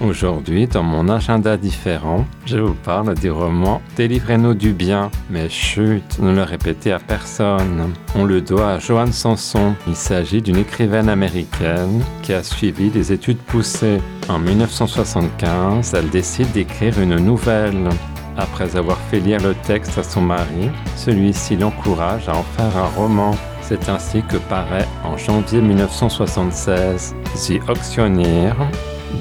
Aujourd'hui, dans mon agenda différent, je vous parle du roman Délivrez-nous du bien. Mais chut, ne le répétez à personne. On le doit à Joanne Sanson. Il s'agit d'une écrivaine américaine qui a suivi des études poussées. En 1975, elle décide d'écrire une nouvelle. Après avoir fait lire le texte à son mari, celui-ci l'encourage à en faire un roman. C'est ainsi que paraît en janvier 1976 The Auctioneer,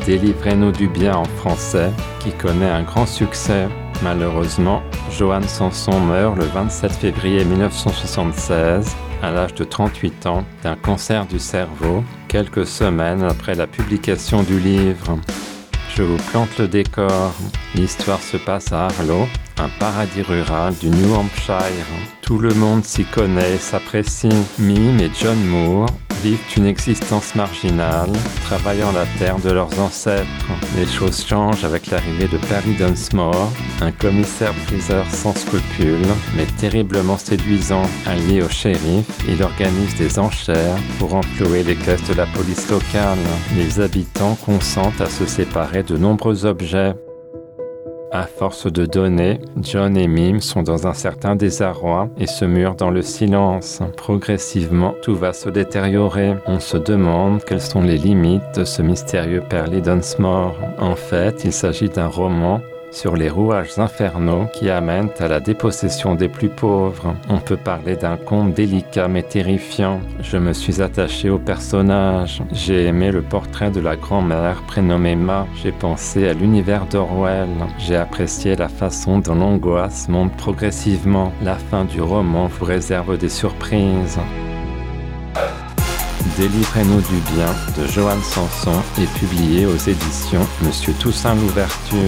Délivrez-nous du bien en français, qui connaît un grand succès. Malheureusement, Joanne Sanson meurt le 27 février 1976 à l'âge de 38 ans d'un cancer du cerveau, quelques semaines après la publication du livre. Je vous plante le décor. L'histoire se passe à Harlow, un paradis rural du New Hampshire. Tout le monde s'y connaît et s'apprécie. Mime et John Moore vivent une existence marginale, travaillant la terre de leurs ancêtres. Les choses changent avec l'arrivée de Perry Dunsmore, un commissaire-priseur sans scrupules, mais terriblement séduisant. Allié au shérif, il organise des enchères pour enflouer les caisses de la police locale. Les habitants consentent à se séparer de nombreux objets. À force de donner, John et Mime sont dans un certain désarroi et se murent dans le silence. Progressivement, tout va se détériorer. On se demande quelles sont les limites de ce mystérieux Perly Dunsmore. En fait, il s'agit d'un roman sur les rouages infernaux qui amènent à la dépossession des plus pauvres. On peut parler d'un conte délicat mais terrifiant. Je me suis attaché au personnage. J'ai aimé le portrait de la grand-mère prénommée Ma. J'ai pensé à l'univers d'Orwell. J'ai apprécié la façon dont l'angoisse monte progressivement. La fin du roman vous réserve des surprises. Délivrez-nous du bien de Joanne Sanson est publié aux éditions Monsieur Toussaint l'Ouverture.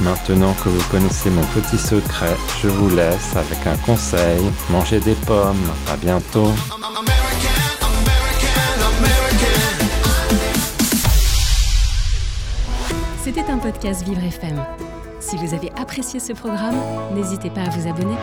Maintenant que vous connaissez mon petit secret, je vous laisse avec un conseil. Mangez des pommes. À bientôt. C'était un podcast Vivre FM. Si vous avez apprécié ce programme, n'hésitez pas à vous abonner.